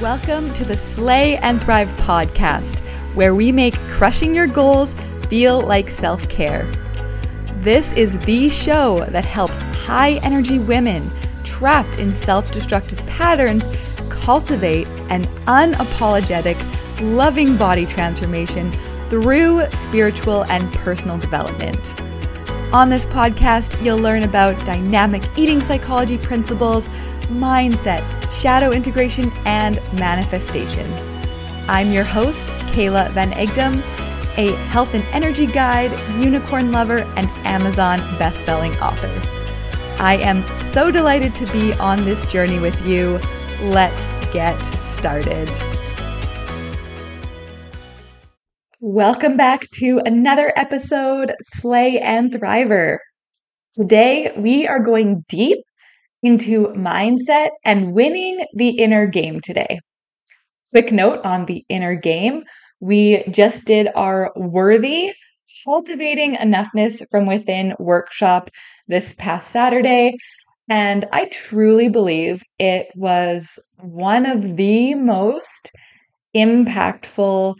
Welcome to the Slay and Thrive podcast, where we make crushing your goals feel like self care. This is the show that helps high energy women trapped in self destructive patterns cultivate an unapologetic, loving body transformation through spiritual and personal development. On this podcast, you'll learn about dynamic eating psychology principles, mindset, shadow integration, and manifestation. I'm your host, Kayla Van Egdom, a health and energy guide, unicorn lover, and Amazon best-selling author. I am so delighted to be on this journey with you. Let's get started. Welcome back to another episode, Slay and Thriver. Today, we are going deep into mindset and winning the inner game today. Quick note on the inner game we just did our worthy cultivating enoughness from within workshop this past Saturday. And I truly believe it was one of the most impactful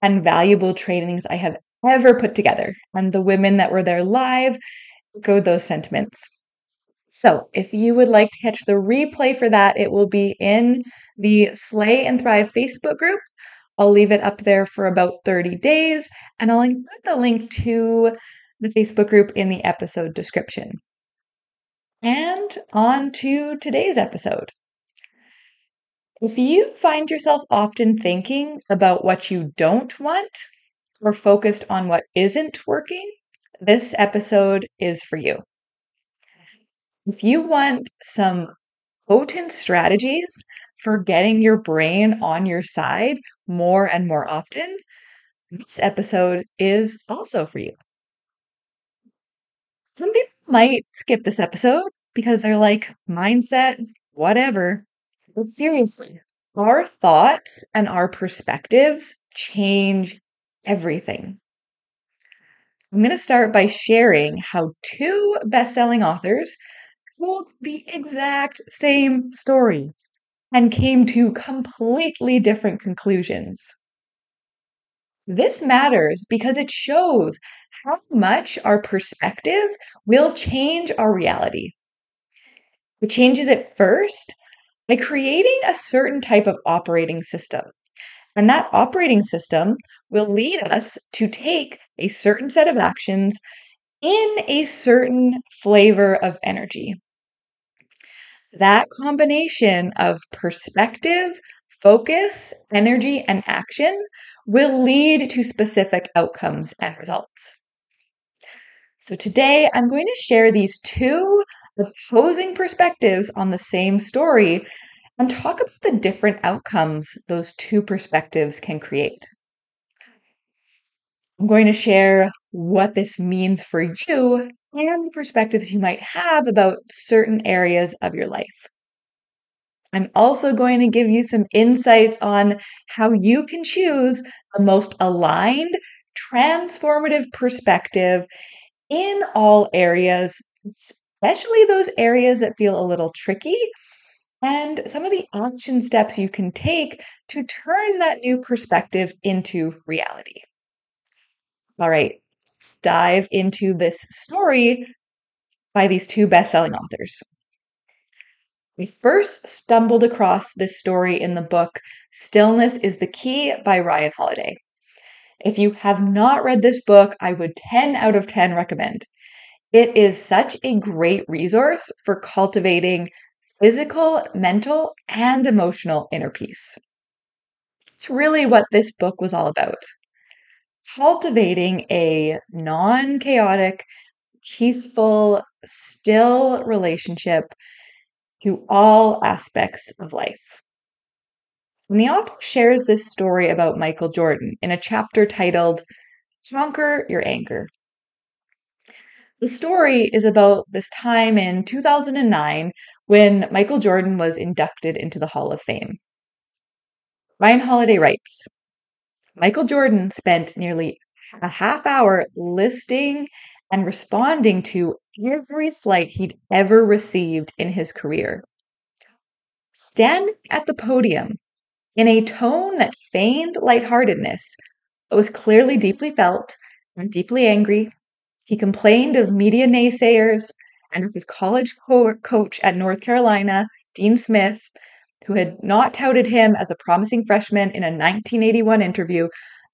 and valuable trainings I have ever put together. And the women that were there live echoed those sentiments. So, if you would like to catch the replay for that, it will be in the Slay and Thrive Facebook group. I'll leave it up there for about 30 days, and I'll include the link to the Facebook group in the episode description. And on to today's episode. If you find yourself often thinking about what you don't want or focused on what isn't working, this episode is for you. If you want some potent strategies for getting your brain on your side more and more often, this episode is also for you. Some people might skip this episode because they're like, mindset, whatever. But seriously, our thoughts and our perspectives change everything. I'm going to start by sharing how two best selling authors told the exact same story and came to completely different conclusions. This matters because it shows how much our perspective will change our reality. It changes it first by creating a certain type of operating system. And that operating system will lead us to take a certain set of actions in a certain flavor of energy. That combination of perspective, focus, energy, and action will lead to specific outcomes and results. So, today I'm going to share these two opposing perspectives on the same story and talk about the different outcomes those two perspectives can create. I'm going to share what this means for you and the perspectives you might have about certain areas of your life. I'm also going to give you some insights on how you can choose the most aligned, transformative perspective in all areas, especially those areas that feel a little tricky, and some of the action steps you can take to turn that new perspective into reality. All right, let's dive into this story by these two best selling authors. We first stumbled across this story in the book Stillness is the Key by Ryan Holiday. If you have not read this book, I would 10 out of 10 recommend. It is such a great resource for cultivating physical, mental, and emotional inner peace. It's really what this book was all about cultivating a non chaotic, peaceful, still relationship to all aspects of life. And the author shares this story about Michael Jordan in a chapter titled Conquer Your Anger. The story is about this time in 2009 when Michael Jordan was inducted into the Hall of Fame. Ryan Holiday writes Michael Jordan spent nearly a half hour listing and responding to every slight he'd ever received in his career. Standing at the podium, In a tone that feigned lightheartedness, but was clearly deeply felt and deeply angry, he complained of media naysayers and of his college co- coach at North Carolina, Dean Smith, who had not touted him as a promising freshman in a 1981 interview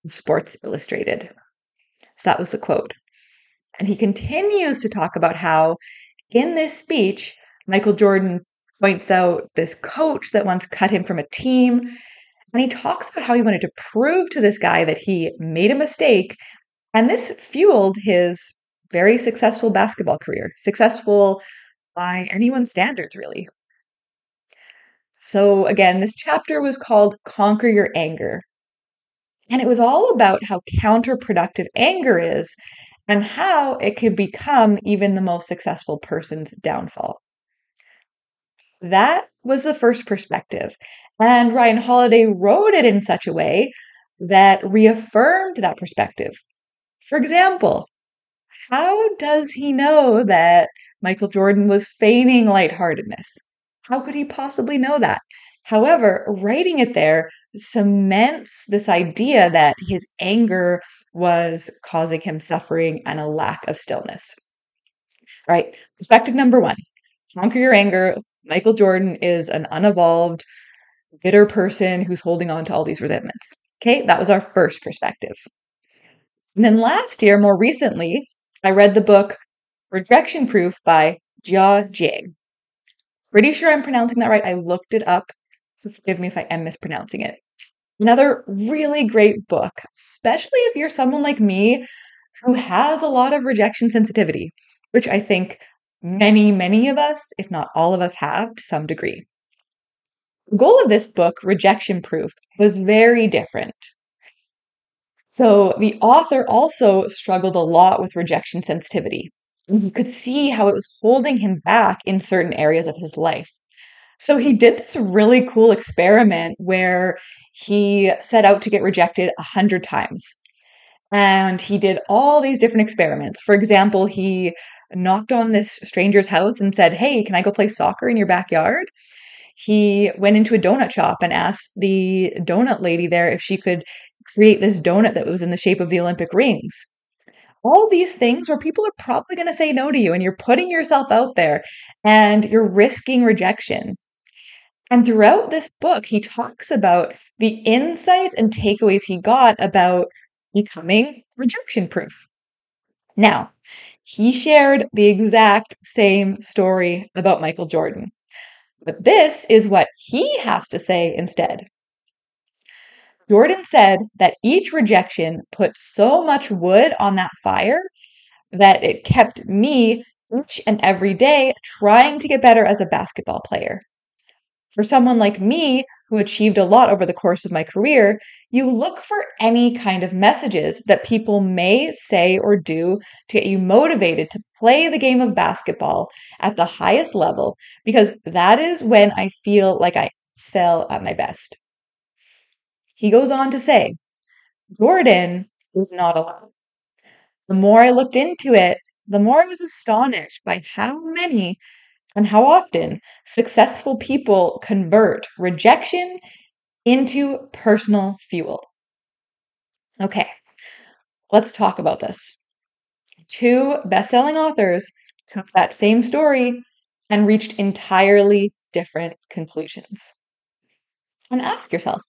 of Sports Illustrated. So that was the quote. And he continues to talk about how, in this speech, Michael Jordan points out this coach that once cut him from a team. And he talks about how he wanted to prove to this guy that he made a mistake. And this fueled his very successful basketball career, successful by anyone's standards, really. So, again, this chapter was called Conquer Your Anger. And it was all about how counterproductive anger is and how it could become even the most successful person's downfall. That was the first perspective. And Ryan Holiday wrote it in such a way that reaffirmed that perspective. For example, how does he know that Michael Jordan was feigning lightheartedness? How could he possibly know that? However, writing it there cements this idea that his anger was causing him suffering and a lack of stillness. Right, perspective number one conquer your anger. Michael Jordan is an unevolved, bitter person who's holding on to all these resentments. Okay, that was our first perspective. And then last year, more recently, I read the book Rejection Proof by Jia Jiang. Pretty sure I'm pronouncing that right. I looked it up, so forgive me if I am mispronouncing it. Another really great book, especially if you're someone like me who has a lot of rejection sensitivity, which I think many, many of us, if not all of us, have to some degree. The goal of this book, Rejection Proof, was very different. So the author also struggled a lot with rejection sensitivity. You could see how it was holding him back in certain areas of his life. So he did this really cool experiment where he set out to get rejected a hundred times. And he did all these different experiments. For example, he knocked on this stranger's house and said, Hey, can I go play soccer in your backyard? He went into a donut shop and asked the donut lady there if she could create this donut that was in the shape of the Olympic rings. All these things where people are probably going to say no to you, and you're putting yourself out there and you're risking rejection. And throughout this book, he talks about the insights and takeaways he got about becoming rejection proof. Now, he shared the exact same story about Michael Jordan. But this is what he has to say instead. Jordan said that each rejection put so much wood on that fire that it kept me each and every day trying to get better as a basketball player. For someone like me, who achieved a lot over the course of my career, you look for any kind of messages that people may say or do to get you motivated to play the game of basketball at the highest level, because that is when I feel like I excel at my best. He goes on to say, Jordan is not alone. The more I looked into it, the more I was astonished by how many and how often successful people convert rejection into personal fuel. Okay, let's talk about this. Two best selling authors took that same story and reached entirely different conclusions. And ask yourself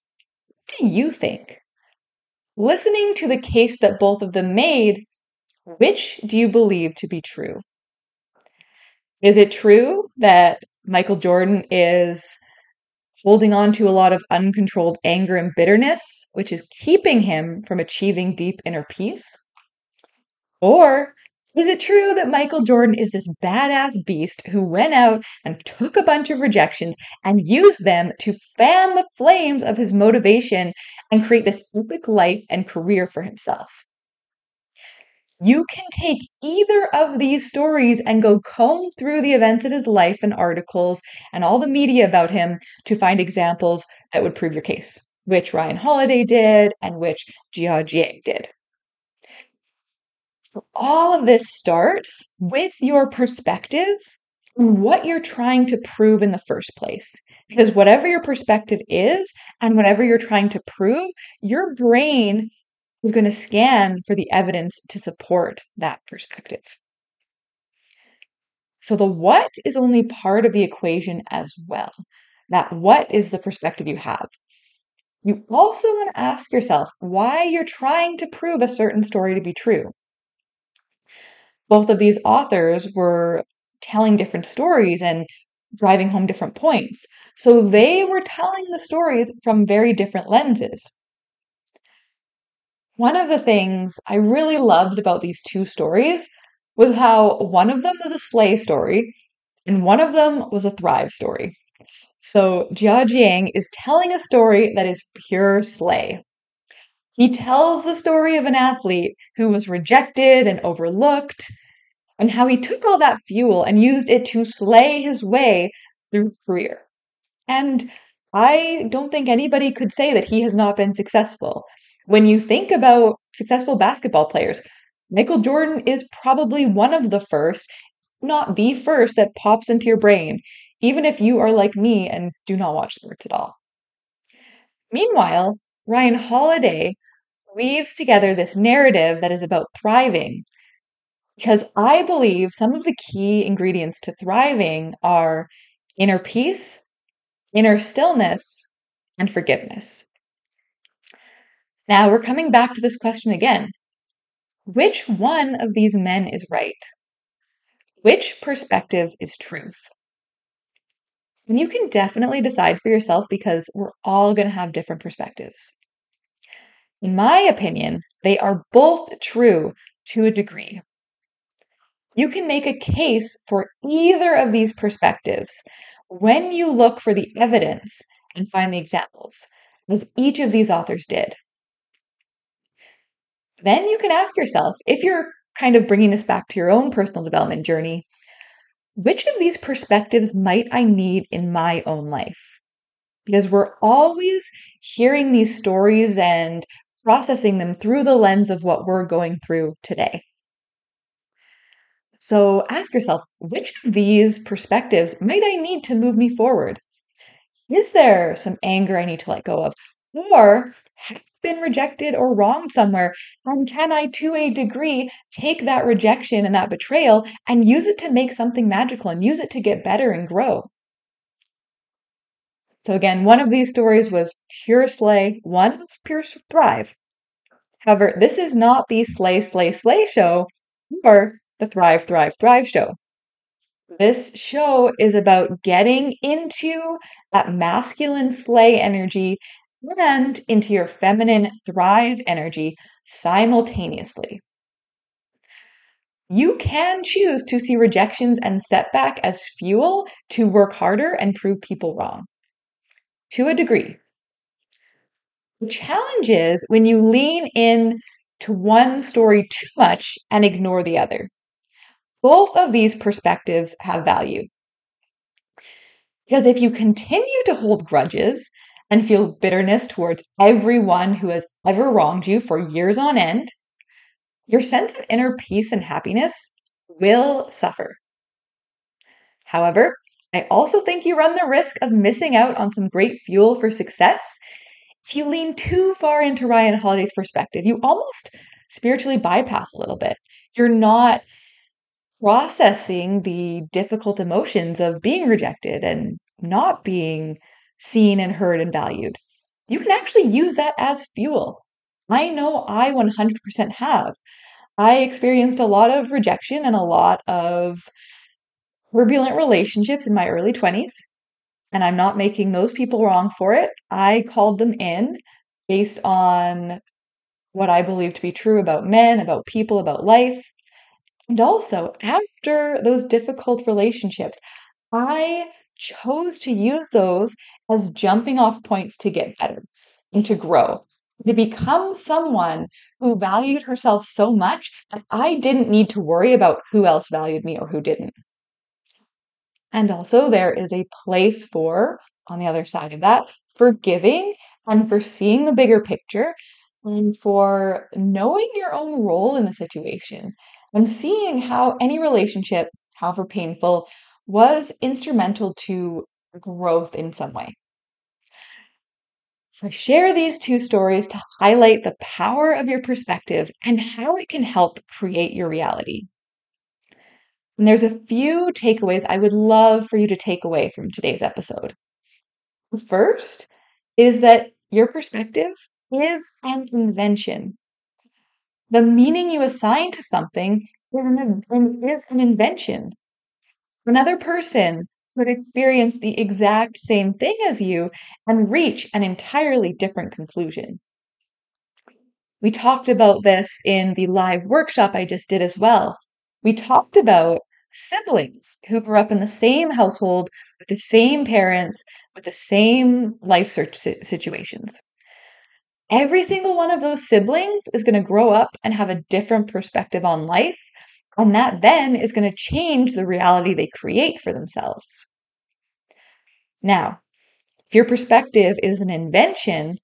do you think? Listening to the case that both of them made, which do you believe to be true? Is it true that Michael Jordan is holding on to a lot of uncontrolled anger and bitterness, which is keeping him from achieving deep inner peace? Or is it true that Michael Jordan is this badass beast who went out and took a bunch of rejections and used them to fan the flames of his motivation and create this epic life and career for himself? You can take either of these stories and go comb through the events of his life and articles and all the media about him to find examples that would prove your case, which Ryan Holiday did and which Jia Jiang did. All of this starts with your perspective on what you're trying to prove in the first place. Because whatever your perspective is and whatever you're trying to prove, your brain is going to scan for the evidence to support that perspective. So the what is only part of the equation as well. That what is the perspective you have. You also want to ask yourself why you're trying to prove a certain story to be true. Both of these authors were telling different stories and driving home different points. So they were telling the stories from very different lenses. One of the things I really loved about these two stories was how one of them was a slay story and one of them was a thrive story. So Jia Jiang is telling a story that is pure slay. He tells the story of an athlete who was rejected and overlooked, and how he took all that fuel and used it to slay his way through his career. And I don't think anybody could say that he has not been successful. When you think about successful basketball players, Michael Jordan is probably one of the first, not the first, that pops into your brain, even if you are like me and do not watch sports at all. Meanwhile, Ryan Holiday weaves together this narrative that is about thriving because I believe some of the key ingredients to thriving are inner peace, inner stillness, and forgiveness. Now we're coming back to this question again. Which one of these men is right? Which perspective is truth? And you can definitely decide for yourself because we're all going to have different perspectives. In my opinion, they are both true to a degree. You can make a case for either of these perspectives when you look for the evidence and find the examples, as each of these authors did. Then you can ask yourself if you're kind of bringing this back to your own personal development journey, which of these perspectives might I need in my own life? Because we're always hearing these stories and processing them through the lens of what we're going through today. So ask yourself which of these perspectives might I need to move me forward? Is there some anger I need to let go of? Or have been rejected or wronged somewhere? And can I, to a degree, take that rejection and that betrayal and use it to make something magical and use it to get better and grow? So, again, one of these stories was pure slay, one was pure thrive. However, this is not the slay, slay, slay show or the Thrive, Thrive, Thrive show. This show is about getting into that masculine slay energy and into your feminine thrive energy simultaneously. You can choose to see rejections and setback as fuel to work harder and prove people wrong to a degree. The challenge is when you lean in to one story too much and ignore the other. Both of these perspectives have value. Because if you continue to hold grudges and feel bitterness towards everyone who has ever wronged you for years on end, your sense of inner peace and happiness will suffer. However, I also think you run the risk of missing out on some great fuel for success if you lean too far into Ryan Holiday's perspective. You almost spiritually bypass a little bit. You're not processing the difficult emotions of being rejected and not being seen and heard and valued. You can actually use that as fuel. I know I 100% have. I experienced a lot of rejection and a lot of turbulent relationships in my early 20s, and I'm not making those people wrong for it. I called them in based on what I believe to be true about men, about people, about life. And also, after those difficult relationships, I chose to use those as jumping off points to get better and to grow, to become someone who valued herself so much that I didn't need to worry about who else valued me or who didn't. And also, there is a place for, on the other side of that, forgiving and for seeing the bigger picture and for knowing your own role in the situation and seeing how any relationship, however painful, was instrumental to growth in some way. So I share these two stories to highlight the power of your perspective and how it can help create your reality. And there's a few takeaways I would love for you to take away from today's episode. First is that your perspective is an invention. The meaning you assign to something is an invention. Another person could experience the exact same thing as you and reach an entirely different conclusion. We talked about this in the live workshop I just did as well. We talked about siblings who grew up in the same household with the same parents, with the same life situations. Every single one of those siblings is going to grow up and have a different perspective on life. And that then is going to change the reality they create for themselves. Now, if your perspective is an invention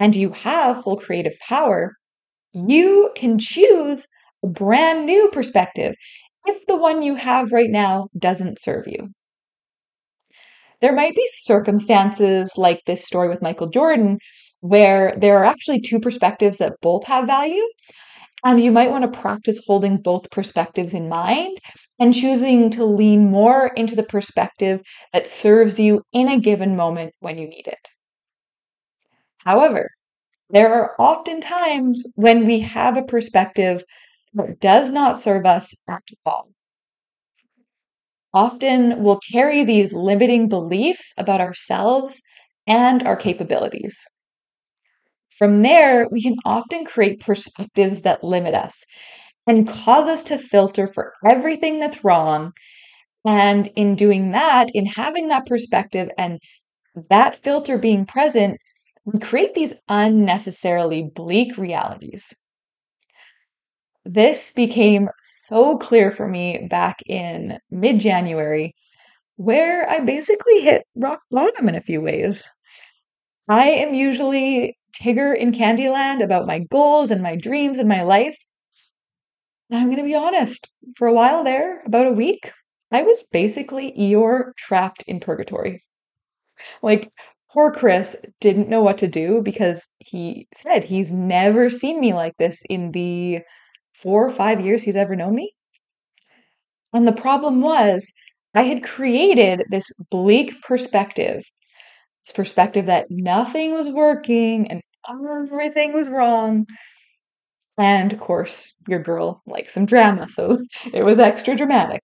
and you have full creative power, you can choose a brand new perspective if the one you have right now doesn't serve you. There might be circumstances like this story with Michael Jordan where there are actually two perspectives that both have value. And you might want to practice holding both perspectives in mind and choosing to lean more into the perspective that serves you in a given moment when you need it. However, there are often times when we have a perspective that does not serve us at all. Often we'll carry these limiting beliefs about ourselves and our capabilities. From there, we can often create perspectives that limit us and cause us to filter for everything that's wrong. And in doing that, in having that perspective and that filter being present, we create these unnecessarily bleak realities. This became so clear for me back in mid January, where I basically hit rock bottom in a few ways. I am usually Tigger in Candyland about my goals and my dreams and my life. And I'm going to be honest, for a while there, about a week, I was basically Eeyore trapped in purgatory. Like, poor Chris didn't know what to do because he said he's never seen me like this in the four or five years he's ever known me. And the problem was, I had created this bleak perspective, this perspective that nothing was working and everything was wrong. And of course, your girl likes some drama, so it was extra dramatic.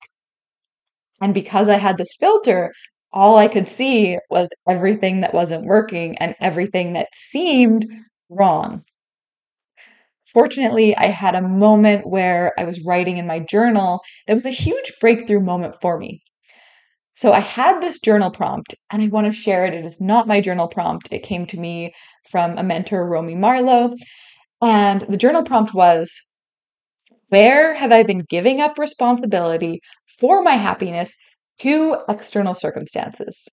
And because I had this filter, all I could see was everything that wasn't working and everything that seemed wrong. Fortunately, I had a moment where I was writing in my journal that was a huge breakthrough moment for me. So I had this journal prompt and I want to share it. It is not my journal prompt. It came to me from a mentor, Romy Marlowe. And the journal prompt was Where have I been giving up responsibility for my happiness to external circumstances?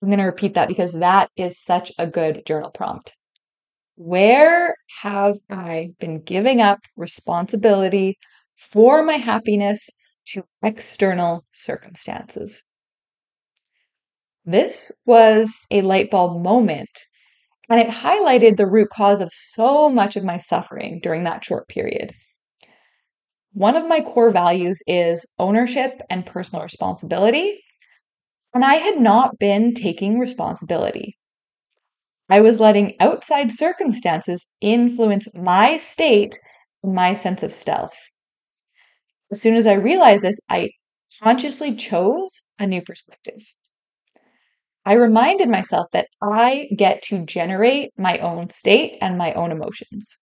I'm going to repeat that because that is such a good journal prompt. Where have I been giving up responsibility for my happiness to external circumstances? This was a light bulb moment, and it highlighted the root cause of so much of my suffering during that short period. One of my core values is ownership and personal responsibility, and I had not been taking responsibility. I was letting outside circumstances influence my state my sense of self. As soon as I realized this, I consciously chose a new perspective. I reminded myself that I get to generate my own state and my own emotions.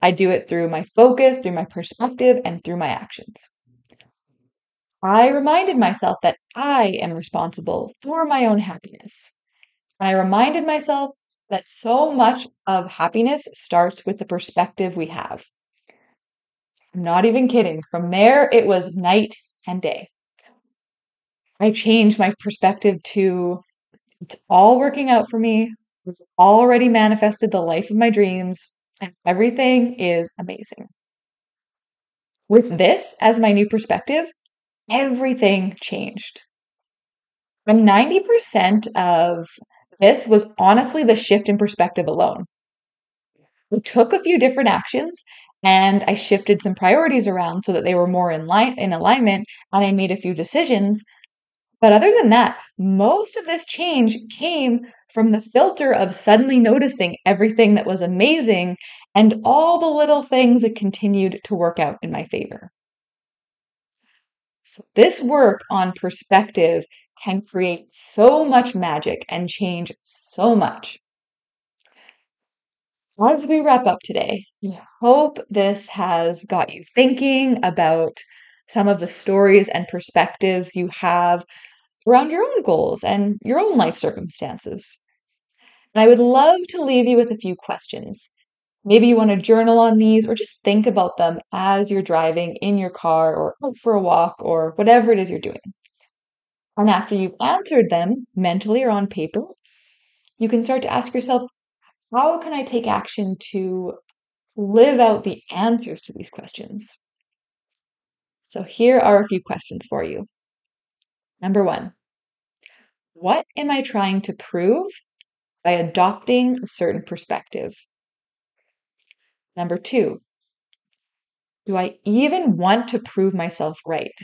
I do it through my focus, through my perspective, and through my actions. I reminded myself that I am responsible for my own happiness. I reminded myself that so much of happiness starts with the perspective we have. I'm not even kidding. From there, it was night and day. I changed my perspective to it's all working out for me. I've already manifested the life of my dreams, and everything is amazing. With this as my new perspective, everything changed. And 90% of this was honestly the shift in perspective alone. We took a few different actions and I shifted some priorities around so that they were more in line in alignment and I made a few decisions. But other than that, most of this change came from the filter of suddenly noticing everything that was amazing and all the little things that continued to work out in my favor. So, this work on perspective can create so much magic and change so much. As we wrap up today, I hope this has got you thinking about some of the stories and perspectives you have around your own goals and your own life circumstances. And I would love to leave you with a few questions. Maybe you want to journal on these or just think about them as you're driving in your car or out for a walk or whatever it is you're doing. And after you've answered them mentally or on paper, you can start to ask yourself, how can I take action to live out the answers to these questions? So here are a few questions for you. Number one, what am I trying to prove by adopting a certain perspective? Number two, do I even want to prove myself right?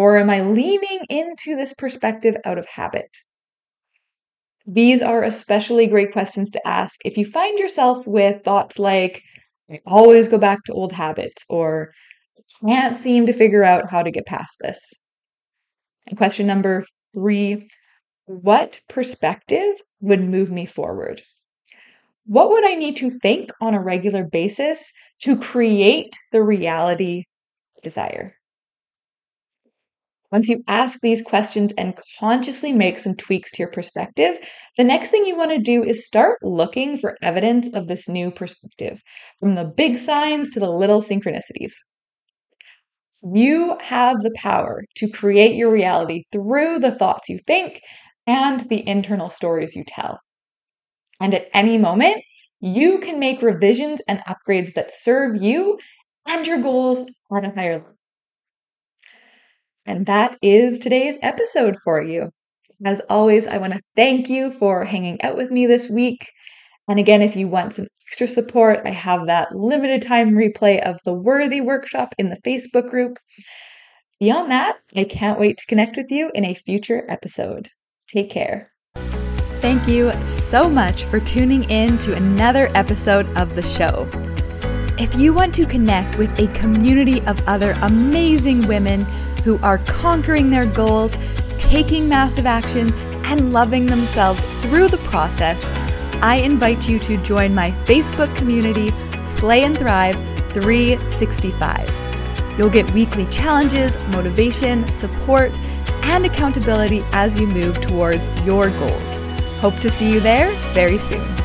Or am I leaning into this perspective out of habit? These are especially great questions to ask if you find yourself with thoughts like, I always go back to old habits, or I can't seem to figure out how to get past this. And question number three What perspective would move me forward? What would I need to think on a regular basis to create the reality I desire? Once you ask these questions and consciously make some tweaks to your perspective, the next thing you want to do is start looking for evidence of this new perspective, from the big signs to the little synchronicities. You have the power to create your reality through the thoughts you think and the internal stories you tell. And at any moment, you can make revisions and upgrades that serve you and your goals at a higher level. And that is today's episode for you. As always, I want to thank you for hanging out with me this week. And again, if you want some extra support, I have that limited time replay of the Worthy Workshop in the Facebook group. Beyond that, I can't wait to connect with you in a future episode. Take care. Thank you so much for tuning in to another episode of the show. If you want to connect with a community of other amazing women, who are conquering their goals, taking massive action, and loving themselves through the process, I invite you to join my Facebook community, Slay and Thrive 365. You'll get weekly challenges, motivation, support, and accountability as you move towards your goals. Hope to see you there very soon.